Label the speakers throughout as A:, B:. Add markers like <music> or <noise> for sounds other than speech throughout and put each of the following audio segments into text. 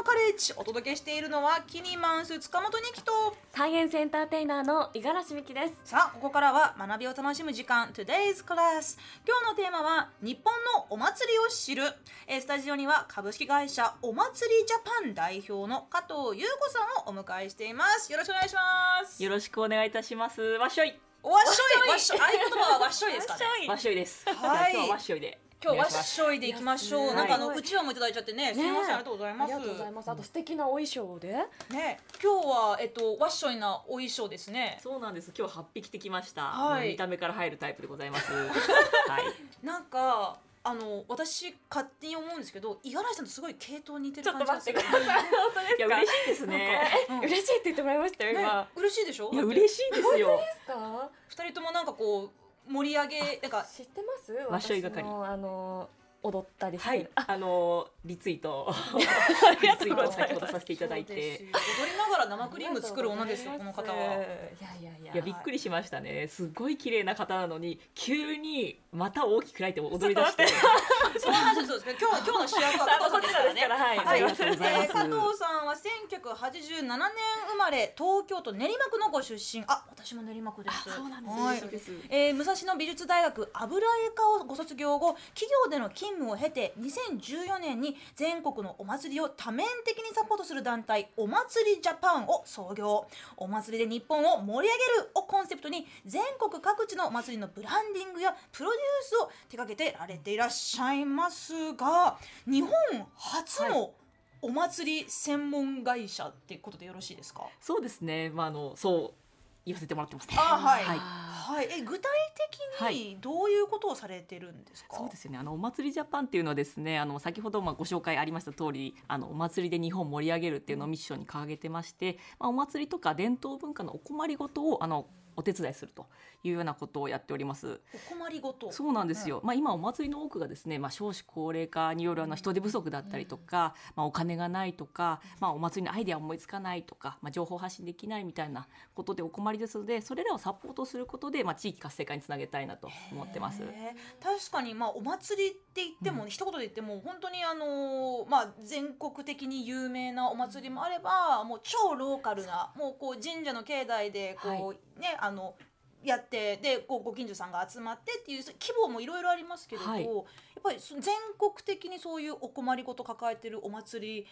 A: のカレッジお届けしているのはキニマンス塚本二木と。
B: サイエンスエンターテイナーの五十嵐美希です。
A: さあここからは学びを楽しむ時間。Today's Class 今日のテーマは日本のお祭りを知る。えースタジオには株式会社お祭りジャパン代表の加藤優子さんをお迎えしています。よろしくお願いします。
C: よろしくお願いいたします。わっしょい。
A: わっしょい。わっしょい。合言葉はわっしょいですかね。
C: わっしょい。です。
A: はい。
C: 今日はわっしょいで。
A: 今日わっ
C: お願いし
A: ょいでいきましょう、
B: はい。
A: なんかあのうちわもいただいちゃってねすみません、ありがとうござい
B: あ
A: ます。
B: りがとうございます。あと素敵なお衣装で。
A: ね今日はえっとわっしょいなお衣装ですね。
C: そうなんです。今日は8匹着てきました。
A: はい。
C: 見た目から入るタイプでございます。<laughs> はい。
A: なんかあの私勝手に思うんですけど五十嵐さんとすごい系統似てる感じがする。
B: ちょっと待ってください。<laughs>
C: いや嬉しいですね。
A: うん。
B: 嬉しいって言ってもらいましたよ
A: ね
B: 今
A: 嬉しいでしょ？
C: いや嬉しいですよ。
A: 二人ともなんかこう盛り上げなんか
B: 知ってます？
C: わっしょい係
B: あの踊ったりする。
C: はい。あ。のリツイート。<laughs> リツイートを先ほどさせていただいて。
A: よ踊りながら生クリーム作る女ですよこの方は。
B: いやいやいや。
C: いやびっくりしましたね。すごい綺麗な方なのに急にまた大きく開いて踊り出して。<laughs>
A: その話はそうですね。今日 <laughs> 今日の主役は加藤さんですから。ね。
B: はい
A: はい、
C: ありがとうございます。
A: えー加藤さんは1987年生まれ東京都練馬区のご出身。あ私も練馬区です。
C: そうなんです。
A: はい。
C: 嬉しいです。
A: えー武蔵野美術大学油絵科をご卒業後企業での勤務を経て2014年に全国のお祭りを多面的にサポートする団体お祭りジャパンを創業。お祭りで日本を盛り上げるをコンセプトに全国各地のお祭りのブランディングやプロデュースを手掛けてられていらっしゃいますが日本初のお祭り専門会社ってことでよろしいですか、
C: そうですね。まああのそう言わせてもらってますね。
A: あはい、
C: はい
A: はい、え具体的にどういうことをされてるんですか？
C: そうですよね。あのお祭りジャパンっていうのはですね、あの先ほどまあご紹介ありました通り、あのお祭りで日本を盛り上げるっていうのをミッションに掲げてまして、まあお祭りとか伝統文化のお困りごとをあのお手伝いするというようなことをやっております。
A: お困りごと。
C: そうなんですよ。まあ今お祭りの多くがですね、まあ少子高齢化によるあの人手不足だったりとか、まあお金がないとか、まあお祭りのアイデア思いつかないとか、まあ情報発信できないみたいなことでお困りですので、それらをサポートすることで、まあ地域活性化につなげたいなと思ってます。
A: 確かにまあお祭りって言っても、一言で言っても本当にあのーまあ全国的に有名なお祭りもあれば、もう超ローカルなもうこう神社の境内でこう、ねあのやってでこうご近所さんが集まってっていう規模もいろいろありますけれど、
C: はい。
A: やっぱりそ全国的にそういうお困りごと抱えてるお祭り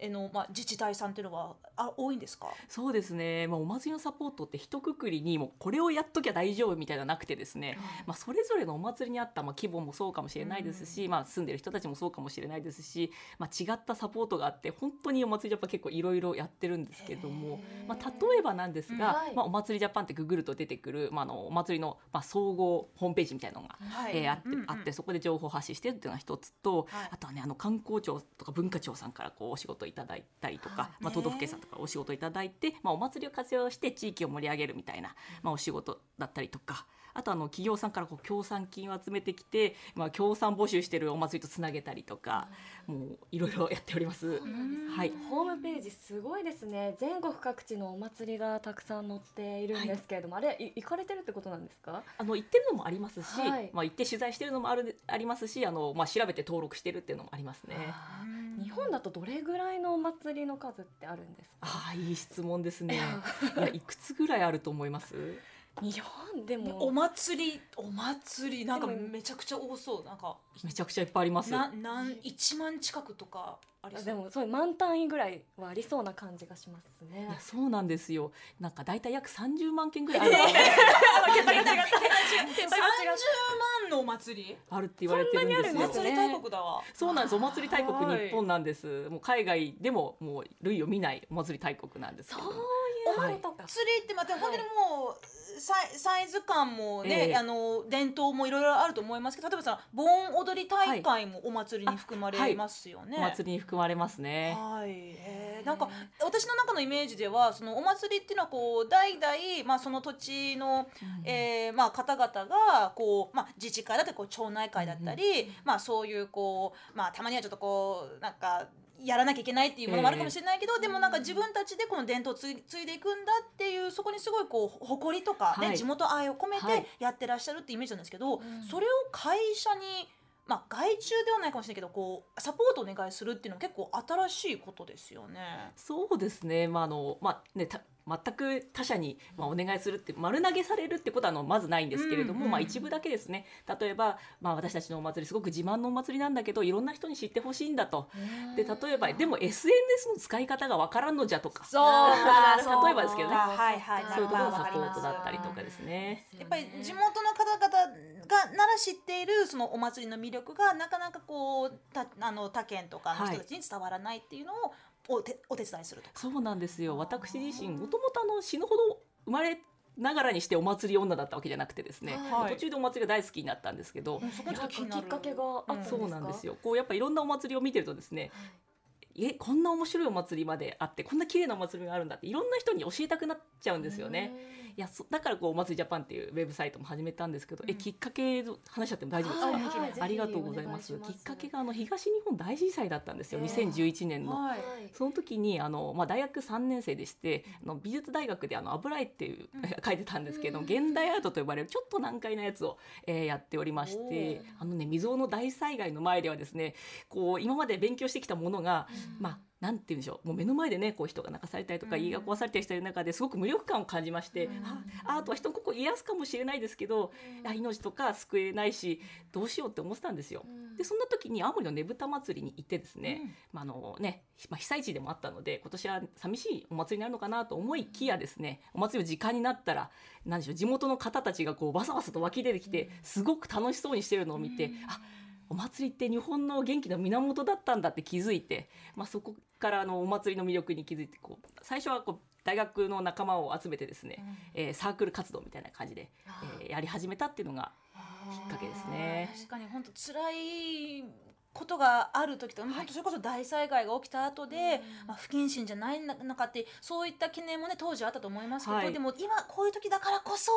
A: へのまあ自治体さんっていうのはあ多いんですか？
C: そうですね、まあ、お祭りのサポートって一括りにもうこれをやっときゃ大丈夫みたいなのなくてですね、まあ、それぞれのお祭りにあったまあ規模もそうかもしれないですし、まあ、住んでる人たちもそうかもしれないですし、まあ、違ったサポートがあって本当にお祭りジャパン結構いろいろやってるんですけども、まあ、例えばなんですが、
B: はい。
C: まあ、お祭りジャパンってググると出てくる、まあ、あのお祭りのまあ総合ホームページみたいなのが
A: はい。
C: えーあって、
A: うんうん。
C: あってそこで情報発信してるっていうのが一つと、
A: はい。
C: あとはねあの観光庁とか文化庁さんからこうお仕事いただいたりとか、
A: はい
C: まあ、都道府県さんとかお仕事いただいて、まあ、お祭りを活用して地域を盛り上げるみたいな、まあ、お仕事だったりとか。あとあの企業さんからこう協賛金を集めてきて、まあ、協賛募集してるお祭りとつなげたりとか、もういろいろやっております。はい、
B: ホームページすごいですね。全国各地のお祭りがたくさん載っているんですけれども、あれい行かれてるってことなんですか？
C: あの行ってるのもありますし、
B: はい。
C: まあ、行って取材してるのもあるありますしあの、まあ、調べて登録してるっていうのもありますね。
B: 日本だとどれぐらいのお祭りの数ってあるんですか？
C: ああいい質問ですね。いやいくつぐらいあると思います？
B: 日本でも
A: お祭りお祭りなんかめちゃくちゃ多そうなんか
C: めちゃくちゃいっぱいあります。
A: ななん一万近くとかありそう
B: でもそういう満単位ぐらいはありそうな感じがしますね
C: いやそうなんですよ。なんかだいたい約30万件ぐらいある, <laughs>
A: 三十万のお祭り？
C: あるって言われてるんですよ。
B: そんなにあるんですね
A: 祭り大国だわ
C: そうなんです。お祭り大国
A: はい
C: 日本なんです。もう海外でももう類を見ないお祭り大国なんですけど。
B: そういう
C: はい。
B: ことか、
A: 祭りってまた本当にもうサイサイズ感もね、
C: ええ。
A: あの伝統もいろいろあると思いますけど例えばさ盆踊り大会もお祭りに含まれますよね。
C: お祭りに含まれますね。
A: はい、えーなんか私の中のイメージではそのお祭りっていうのはこう代々、まあ、その土地の、えーまあ、方々がこう、まあ、自治会だったりこう町内会だったり、まあ、そういうこう、まあ、たまにはちょっとこうなんかやらなきゃいけないっていうものもあるかもしれないけど、でもなんか自分たちでこの伝統を継いでいくんだっていうそこにすごいこう誇りとか、ね
C: はい
A: 地元愛を込め
C: はい
A: てやってらっしゃるってイメージなんですけど、
B: ん
A: それを会社にまあ外注ではないかもしれないけどこうサポートお願いするっていうのは結構新しいことですよね。
C: そうですね。まああのまあねた全く他社にまあお願いするって丸投げされるってことはあのまずないんですけれども、
A: うんうん
C: まあ一部だけですね。例えばまあ私たちのお祭りすごく自慢のお祭りなんだけどいろんな人に知ってほしいんだと。で例えばでも SNS の使い方がわからんのじゃとか。
A: そう <laughs>
C: 例えばですけどね
A: はいはい
C: そういうところのサポートだったりとかですね。
A: やっぱり地元の方々がなら知っているそのお祭りの魅力がなかなかこうたあの他県とかの人たちに伝わらないっていうのをお手お手伝いするとか。
C: そうなんですよ。私自身もともとあの死ぬほど生まれながらにしてお祭り女だったわけじゃなくてですね、
A: はい。
C: 途中でお祭りが大好きになったんですけど、
A: うんそこちょっと
B: きっかけがあったんですか？
C: そうなんですよ。こうやっぱいろんなお祭りを見てるとですねえこんな面白いお祭りまであってこんな綺麗なお祭りがあるんだっていろんな人に教えたくなっちゃうんですよね。いやそだからこうお祭りジャパンっていうウェブサイトも始めたんですけど、え
A: うん。
C: きっかけの話しちゃっても大丈夫ですか、
A: はい
C: ありがとうございます。きっかけがあの東日本大震災だったんですよ、
A: ええ。
C: 2011年の。
A: はい。
C: その時にあの、まあ、大学3年生でしてあの美術大学であの油絵っていう、
A: うん。
C: 書いてたんですけど、
B: うん
C: 現代アートと呼ばれるちょっと難解なやつを、えーやっておりましてあのね未曾有の大災害の前ではですねこう今まで勉強してきたものが、まあなんて言うんでしょうもう目の前でねこう人が泣かされたりとか、
A: うん。
C: 家が壊されたりしてる中ですごく無力感を感じまして、
A: うん。
C: あアートは人の心を癒すかもしれないですけど、あ命とか救えないしどうしようって思ってたんですよ。でそんな時に青森のねぶた祭りに行ってですね、まああのねまあ、被災地でもあったので今年は寂しいお祭りになるのかなと思いきやですねお祭りの時間になったら何でしょう地元の方たちがこうバサバサと湧き出てきてすごく楽しそうにしてるのを見て、あお祭りって日本の元気の源だったんだって気づいて、まあ、そこからあのお祭りの魅力に気づいてこう最初はこう大学の仲間を集めてですね、えーサークル活動みたいな感じで、えーやり始めたっていうのがきっかけですね。
A: 確かに本当辛いことがある時とか、本当それこそ大災害が起きた後で、まあ、不謹慎じゃないのかってそういった懸念もね当時あったと思いますけど、
C: はい
A: でも今こういう時だからこそ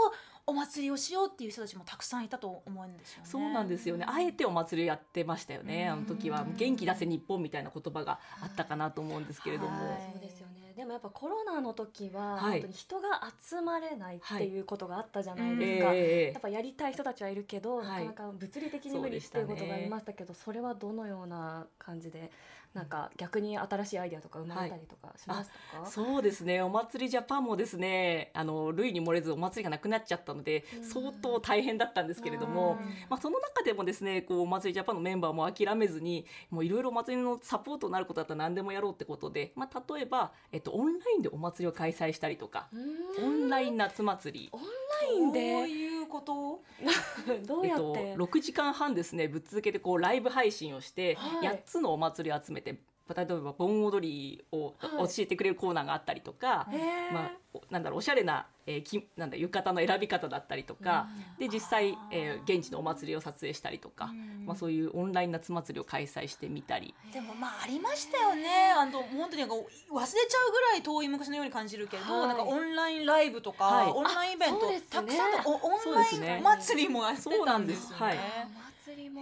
A: お祭りをしようっていう人たちもたくさんいたと思うんですよね。
C: そうなんですよね。あえてお祭りをやってましたよね。あの時は
A: うん
C: 元気出せ日本みたいな言葉があったかなと思うんですけれども。
A: はい
B: そうですよねでもやっぱコロナの時は
C: はい。
B: 本当に人が集まれないっていうことがあったじゃない
A: はい
B: ですか、
C: え。
B: やっぱやりたい人たちはいるけど、
C: はい。
B: なかなか物理的に無理っていうことがありましたけどそれはどのような感じでなんか逆に新しいアイデアとか生まれたりとかしましたか、
C: そうですね。お祭りジャパンもですね、あの類に漏れずお祭りがなくなっちゃったので
B: うん、
C: 相当大変だったんですけれども。
A: うん。
C: まあ、その中でもですねこうお祭りジャパンのメンバーも諦めずにもういろいろお祭りのサポートになることだったら何でもやろうってことで、まあ、例えば、えっと、オンラインでお祭りを開催したりとか、
B: うん。
C: オンライン夏祭り。
B: オンラインで？
A: こと？<laughs>
B: どう
C: えっと、
B: やって、
C: 6時間半ですねぶっ続けてこうライブ配信をして、
B: はい。
C: 8つのお祭りを集めて例えば盆踊りを
B: はい。
C: 教えてくれるコーナーがあったりとか、まあ、おなんだろうおしゃれな,、えーきなんだ浴衣の選び方だったりとか、で実際、えー現地のお祭りを撮影したりとか、
A: うん。
C: まあ、そういうオンライン夏祭りを開催してみたり。
A: でもまあありましたよね。あの本当になんか忘れちゃうぐらい遠い昔のように感じるけど、
B: はい。
A: なんかオンラインライブとか、
C: はい。
A: オンラインイベント、
B: ね。
A: たくさんとおオンライン祭りもやって
C: そうなん
A: でよね。
C: は
B: 祭りも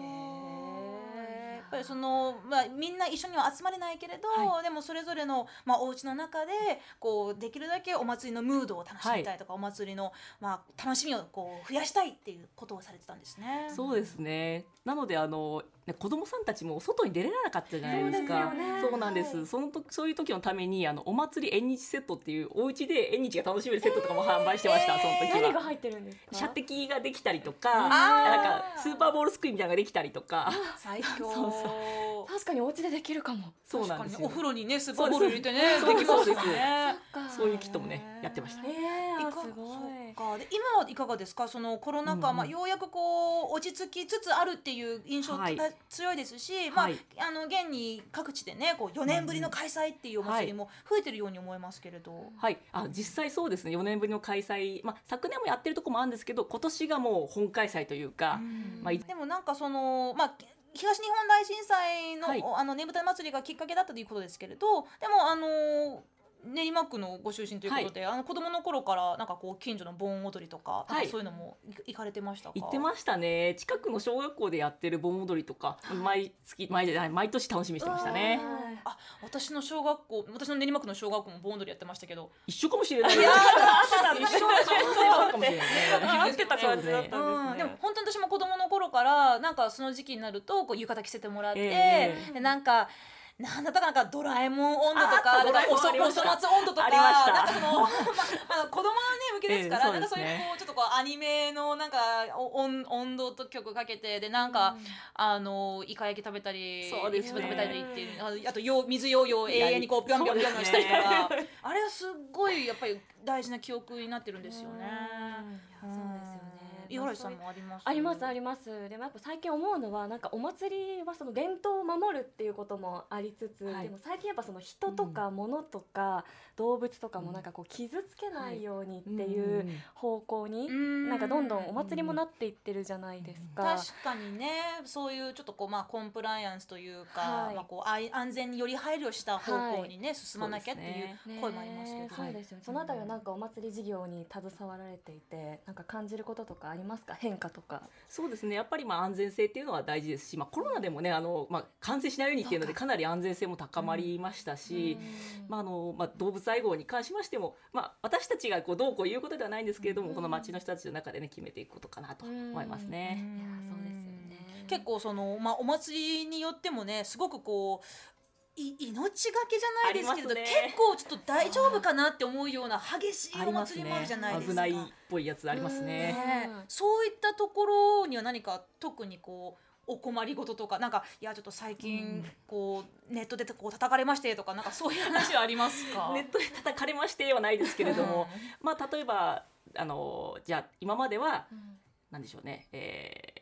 A: ぱりその、まあ、みんな一緒には集まれないけれど、
C: は
A: でもそれぞれの、まあ、お家の中でこうできるだけお祭りのムードを楽しみたいとか、お祭りの、まあ、楽しみをこう増やしたいっていうことをされてたんですね。
C: そうですね。なのであのね子供さんたちも外に出れなかったじゃないですか。
B: そう
C: なんです。
B: はい
C: そのとそういう時のためにあのお祭り縁日セットっていうお家で縁日が楽しめるセットとかも販売してました。
A: えー
C: その時は。
B: 何が入ってるんですか？
C: 射的ができたりとか、なんかスーパーボールすくいみたいなのができたりとか、
A: 最強 <laughs>
C: そうそ
B: 確かにお家でできるかも
C: そうなんです
A: お。風呂にねスーパーボール入れてね
C: そうで
A: きますよ
C: そうです
A: ね。
C: そういうキットもねやってました
B: え。すごい
A: か。で今はいかがですか？そのコロナ禍、
C: うんうん。
A: まあ、ようやくこう落ち着きつつあるっていう印象が
C: はい。
A: 強いですし、まあ
C: はい。
A: あの現に各地でねこう4年ぶりの開催っていうお祭りも増えてるように思いますけれど、
C: はい、あ実際そうですね。4年ぶりの開催、まあ、昨年もやってるとこもあるんですけど今年がもう本開催というか、まあい
A: でもなんかそのまあ東日本大震災の,、
C: はい。
A: あのねぶた祭りがきっかけだったということですけれどでもあの練馬区のご出身ということで、あの子供の頃からなんかこう近所の盆踊りとか、
C: は
A: そういうのもい行かれてましたか？
C: 行ってましたね。近くの小学校でやってる盆踊りとか毎月毎毎年楽しみにしてましたね。
A: あ、私の小学校、私の練馬区の小学校も盆踊りやってましたけど、
C: 一緒かもしれない。
A: いやー
C: 一緒かもしれないね
B: 合ってた感じだった
A: うんん、
B: ですね。
A: でも本当に私も子供の頃からなんかその時期になるとこう浴衣着せてもらって、
C: え。
A: でなんか。なんだったかなんかドラえもん温度とか、なんかおそお粗末温度とか、なんかその、まあ、子供のね向けですから、
C: ええ
A: なんかそういうこうちょっとこうアニメのなんかお温温度と曲かけてでなんか、あのイカ焼き食べたり、
C: そうですね。
A: 食べたりっていう、ああとよ水ヨーヨー永遠にこうぴょんぴょんぴょんしたりとか、あれはすっごいやっぱり大事な記憶になってるんですよね。五十嵐さんもあります。
B: ありますあります。でもやっぱ最近思うのはなんかお祭りはその伝統を守るっていうこともありつつ、
C: はい。
B: でも最近やっぱその人とか物とか動物とかもなんかこう傷つけないようにっていう方向に
A: な
B: なんかどんどんお祭りもなっていってるじゃないですか。
A: 確かにねそういうちょっとこうまあコンプライアンスというか、
B: はい。
A: まあこう安全により配慮した方向にね、進まなきゃっていう
B: ね。
A: 声もありますけど、
B: えそうですよね。そのあたりはなんかお祭り事業に携わられていて、なんか感じることとかありますか？変化とか。
C: そうですねやっぱりまあ安全性っていうのは大事ですし、まあ、コロナでもねあの、まあ、感染しないようにっていうのでかなり安全性も高まりましたし、まああのまあ、動物愛護に関しましても、まあ、私たちがこうどうこう言うことではないんですけれども、
B: うん
C: この町の人たちの中でね決めていくことかなと思いますね。
B: いやそうですよね。
A: 結構そのまあお祭りによってもねすごくこうい命がけじゃないですけれど、
C: ね。
A: 結構ちょっと大丈夫かなって思うような激しいお祭りもあるじゃないですか。
C: 危ないっぽいやつありますね。
A: ね
B: うん。
A: そういったところには何か特にこうお困りごととかなんかいやちょっと最近こうネットでこう叩かれましてとかなんかそういう話はありますか？<laughs>
C: ネットで叩かれましてはないですけれども、まあ例えばあのじゃあ今まではなんでしょうね、えー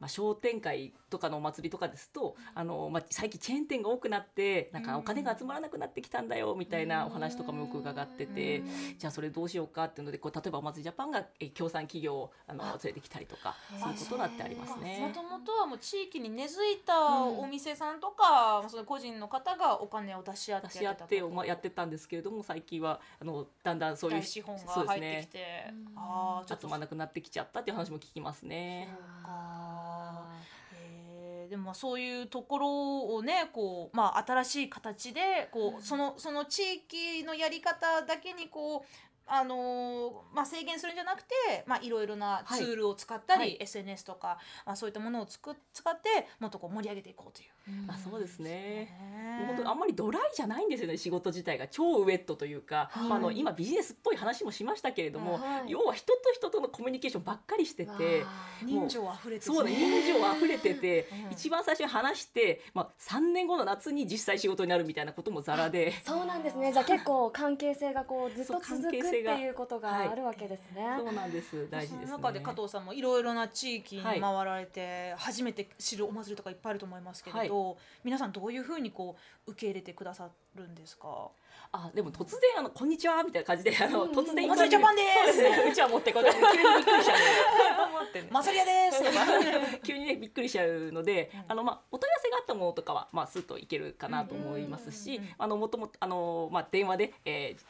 C: まあ、商店会とかのお祭りとかですとあの、まあ、最近チェーン店が多くなってなんかお金が集まらなくなってきたんだよみたいなお話とかもよく伺ってて。じゃあそれどうしようかっていうのでこう例えばお祭りジャパンがえー協賛企業をあの連れてきたりとかそういうことだってあります
A: も
C: ね。
A: ともとはもう地域に根付いたお店さんとか、その個人の方がお金を出し合って
C: 出し合ってまあやってたんですけれども最近はあのだんだんそういう
A: 大資本が入ってき
C: ね
A: て、
B: うん。
A: ああちょっと
C: 集まらなくなってきちゃったっていう話も聞きますね。
A: そうかでもまあそういうところをねこう、まあ、新しい形でこう、
B: うん。
A: そのその地域のやり方だけにこうあのーまあ、制限するんじゃなくて、まあ、いろいろなツールを使ったり、
C: はい。
A: SNS とか、まあ、そういったものをつく使ってもっとこう盛り上げていこうという。
C: あそうですね。本当にあんまりドライじゃないんですよね仕事自体が超ウェットというか、
A: はい。
C: まあ、あの今ビジネスっぽい話もしましたけれども、
B: はい。
C: 要は人と人とのコミュニケーションばっかりしてて。
A: 人情あふれて
C: そうね、人情あふれてて、
A: うん。
C: 一番最初に話して、まあ、3年後の夏に実際仕事になるみたいなこともざらで。
B: そうなんですね。じゃあ結構関係性がこうずっと
C: そう
B: っていうことがあるわけですね。
C: そうなんです。大事ですね。
A: 中で加藤さんもいろいろな地域に回られて初めて知るお祭りとかいっぱいあると思いますけれど、皆さんどういうふうにこう受け入れてくださるんですか？
C: あでも突然あの「こんにちは」みたいな感じであの
B: うん。
C: 突然
A: お祭りジャパンです。
C: そうちは持ってこない急にびっくりしちゃう。
B: 思ってね
A: マサリアですとか。<laughs>
C: 急にねびっくりしちゃうので、
A: うん。
C: あのまあお問い合わせがあったものとかはまあスッといけるかなと思いますし、あのもともとあのまあ電話で、えー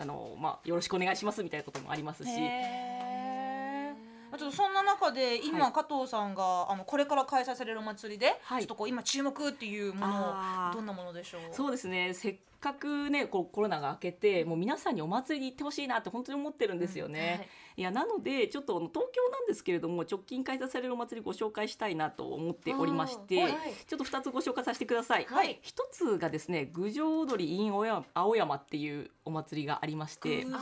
C: あのまあよろしくお願いしますみたいなこともありますし、
A: ちょっとそんな中で今、
C: はい。
A: 加藤さんがあのこれから開催されるお祭りで、
C: はい。
A: ちょっとこう今注目っていうものどんなものでしょう？
C: そうですね。せっかくねこうコロナが明けてもう皆さんにお祭りに行ってほしいなって本当に思ってるんですよね。いやなのでちょっと東京なんですけれども直近開催されるお祭りご紹介したいなと思っておりまして、
B: はい
C: ちょっと2つご紹介させてください。
A: はい
C: 一つがですね郡上踊り in 青山青山っていうお祭りがありまして。
A: 郡上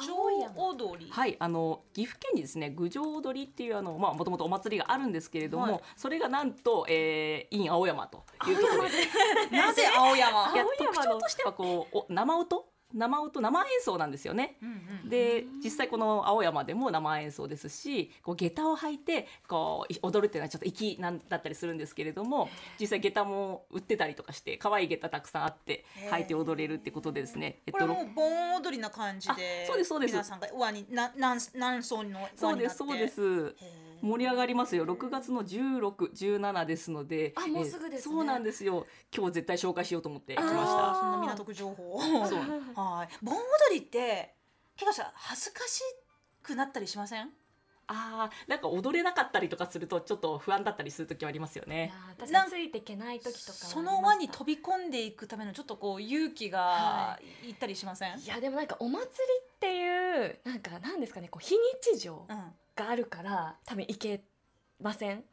A: 踊り。
C: はい、あの岐阜県にですね郡上踊りっていうあのまあもともとお祭りがあるんですけれども、
A: はい
C: それがなんと、えー、in 青山というところで <laughs>
A: なぜ青山？
C: いや特徴としてはこうお生音生音生演奏なんですよね。
A: うんうん。
C: で実際この青山でも生演奏ですしこう下駄を履いてこうい踊るっていうのはちょっと粋なんだったりするんですけれども実際下駄も売ってたりとかして可愛い下駄たくさんあって履いて踊れるってことでですね、えっ
A: これはもう盆踊りな感じで
C: あそうですそうです。
A: 皆さんが輪にな何何層の輪になって。
C: そうですそうです。盛り上がりますよ。6月の1617ですので
B: あもうすぐですね。
C: そうなんですよ。今日絶対紹介しようと思って来ました。
A: そんな港区情報。
C: そう。
A: はい。盆踊りって結構さ恥ずかしくなったりしません？
C: あーなんか踊れなかったりとかするとちょっと不安だったりする時はありますよ
B: い
C: ね
B: ついていけない時とか
A: その輪に飛び込んでいくためのちょっとこう勇気が
B: はい
A: ったりしません、
B: いやでもなんかお祭りっていうなんかなんですかねこう非日常
A: うん、
B: があるから多分いけません。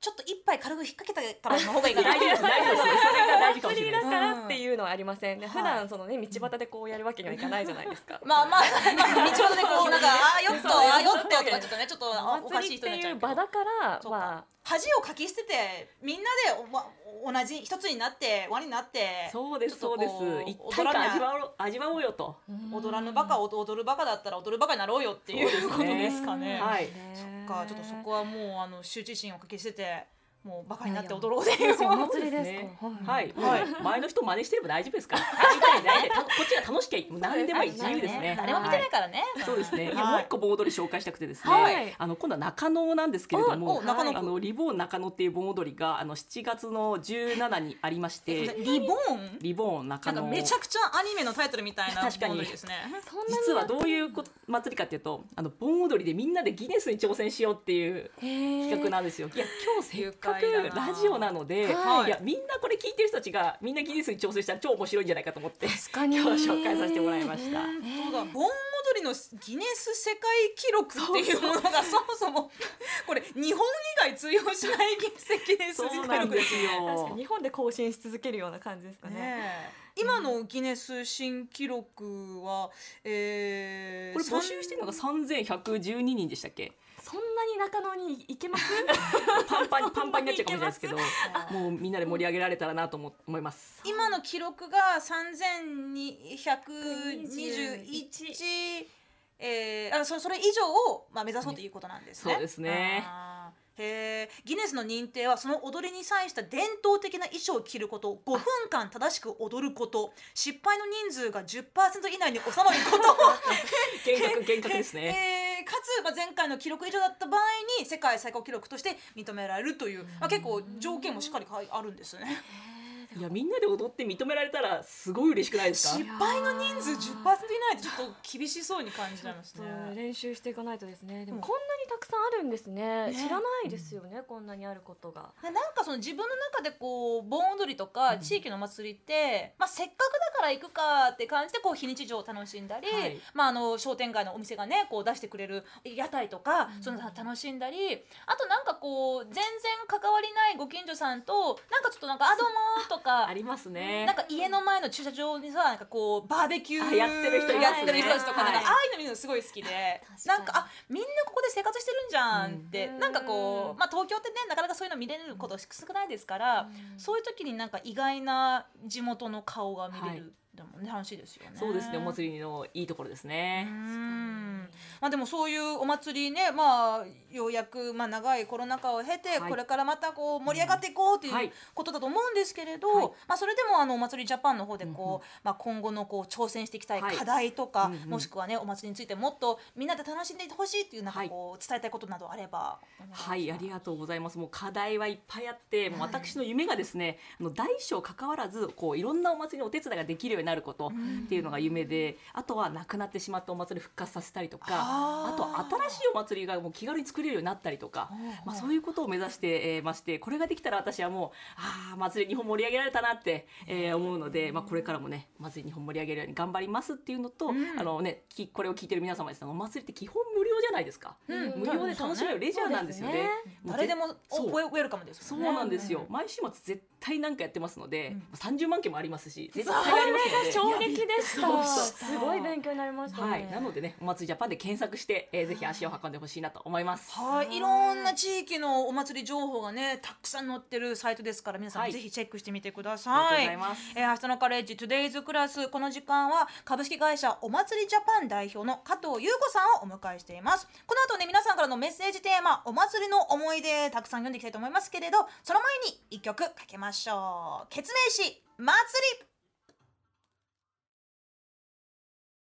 A: ちょっと一杯軽く引っ掛けたからの方がいいかな。
C: 大丈夫です大丈夫です。それが大事かもし
B: 祭りだからっていうのはありません。ね、
A: うん。
B: 普段そのね道端でこうやるわけにはいかないじゃないですか。
A: まあまあ、まあ、道端でこうなんかあーよっと
B: そう
A: あーよっととかちょっとねちょっとあ
B: お
A: おかしい人になっちゃう
B: 場だからま
A: 恥をかき捨ててみんなで同じ一つになって輪になって
C: そうですそうです。一体感味わおう味わおうよと。
B: あ
A: 踊らぬバカを踊るバカだったら踊るバカになろうよっていうことですかね。
C: はい
A: そっかちょっとそこはもうあの羞恥心をかき捨ててもうバカになって踊ろうっていう。
B: お祭りです
C: はい、
A: はい。
C: 前の人真似してれば大丈夫ですから。<laughs> こっちが楽しきゃ何でもいい自由ですね。
A: 誰も見てないからね。
C: そうですね。もう一個盆踊り紹介したくてですね。
A: はい。
C: あの今度は中野なんですけれども、
A: 中野区。
C: あのリボーン中野っていう盆踊りがあの7月の17にありまして、<laughs>
A: リボン？
C: リボーン中野。
A: めちゃくちゃアニメのタイトルみたいな
C: 確かに。
A: 踊り <laughs>
C: 実はどういうこ祭りかっていうと、あの盆踊りでみんなでギネスに挑戦しようっていう企画なんですよ。いや今日せっかくラジオなので、
B: はい。
C: いやみんなこれ聞いてる人たちがみんなギネスに挑戦したら超面白いんじゃないかと思って
B: 確かに。
C: 今日紹介させてもらいました。
A: そうだ。盆踊りのギネス世界記録っていうものがそもそもこれ日本以外通用しないギネス
C: そう
A: 世界
C: なんで
A: 記録ですす
B: 確か
C: よ
B: に。日本で更新し続けるような感じですかね。
A: ねえ今のギネス新記録は、えー、
C: これ募集してるのが3112人でしたっけ？
B: そんなに中野に行けます？<laughs>
C: パンパンにパンパンになっちゃうかもしれないですけど、
A: あ
C: もうみんなで盛り上げられたらなと思思います。
A: 今の記録が3221えー、あそそれ以上を、まあ、目指そうということなんですね。
C: そうですね
A: へー。ギネスの認定はその踊りに際した伝統的な衣装を着ること5分間正しく踊ること。失敗の人数が10%以内に収まること。
C: 厳格厳格ですね。
A: えー。かつ、まあ、前回の記録以上だった場合に世界最高記録として認められるという、まあ、結構条件もしっかりかいあるんですね。
C: いやみんなで踊って認められたらすごい嬉しくないですか？
A: 失？敗の人数10%以内ってちょっと厳しそうに感じちゃいますね。
B: 練習していかないとですね。でも
A: うん。
B: こんなにたくさんあるんですね。
A: ね。
B: 知らないですよねこんなにあることが。
A: でなんかその自分の中でこう盆踊りとか地域の祭りって、まあ、せっかくだから行くかって感じでこう非日常を楽しんだり、
C: はい。
A: まあ、あの商店街のお店がねこう出してくれる屋台とか、
B: うん。
A: その楽しんだりあとなんかこう全然関わりないご近所さんとなんかちょっとなんか「あどうも」とか <laughs>
C: ありますね。
A: なんか家の前の駐車場にさなんかこうバーベキュー
C: あやってる人
A: やってる人たちとか,、ああいうの見るのすごい好きで。なんかあみんなここで生活してるんじゃんって、
B: うん
A: なんかこう、まあ、東京ってねなかなかそういうの見れること少ないですから、そういう時になんか意外な地元の顔が見れる、でもね楽しいですよね。
C: そうですねお祭りのいいところです
A: う
C: ね。
A: ん。まあ、でもそういうお祭りね、まあ、ようやく、まあ、長いコロナ禍を経て、
C: はい。
A: これからまたこう盛り上がっていこうという
C: はい。
A: ことだと思うんですけれど、
C: はい。
A: まあ、それでもあのお祭りジャパンの方でこう、まあ、今後のこう挑戦していきたい
C: はい。
A: 課題とか、
C: うんうん。
A: もしくはねお祭りについてもっとみんなで楽しんでいてほしいっていうなんかこう、伝えたいことなどあれば
C: はい、ありがとうございます。もう課題はいっぱいあって、もう私の夢がですね、あの大小関わらず、こういろんなお祭りのお手伝いができるようになることっていうのが夢で、あとはなくなってしまったお祭り復活させたりとか、
A: あ
C: とは新しいお祭りがもう気軽に作れるようになったりとか。まあ、そういうことを目指して、えーましてこれができたら私はもうああ祭り日本盛り上げられたなって、えー思うので、まあ、これからもね祭り日本盛り上げるように頑張りますっていうのと、
A: うん。
C: あのねきこれを聞いてる皆様ですねお祭りって基本無料じゃないですか、
A: うん。
C: 無料で楽しめるレジャーなんですよね。もう
A: 誰でもウェルカムです
C: そう。なんですよ、
A: うん
C: 毎週末絶対なんかやってますので、
A: うん。
C: 30万件もありますし絶対
B: そ
C: ありますので
B: れが衝撃でした。すごい勉強になりましたね。
C: はい、なのでねお祭りジャパンで検索して、えーぜひ足を運んでほしいなと思います。
A: はい、いろんな地域のお祭り情報がねたくさん載ってるサイトですから皆さん
C: はい。
A: ぜひチェックしてみてくだ
C: ありが
A: さ
C: とうご
A: い。
C: ざいます。
A: えー、明日のカレッジトゥデイズクラスこの時間は株式会社お祭りジャパン代表の加藤優子さんをお迎えしています。この後ね皆さんからのメッセージテーマお祭りの思い出たくさん読んでいきたいと思いますけれどその前に一曲かけましょう。決命詞祭り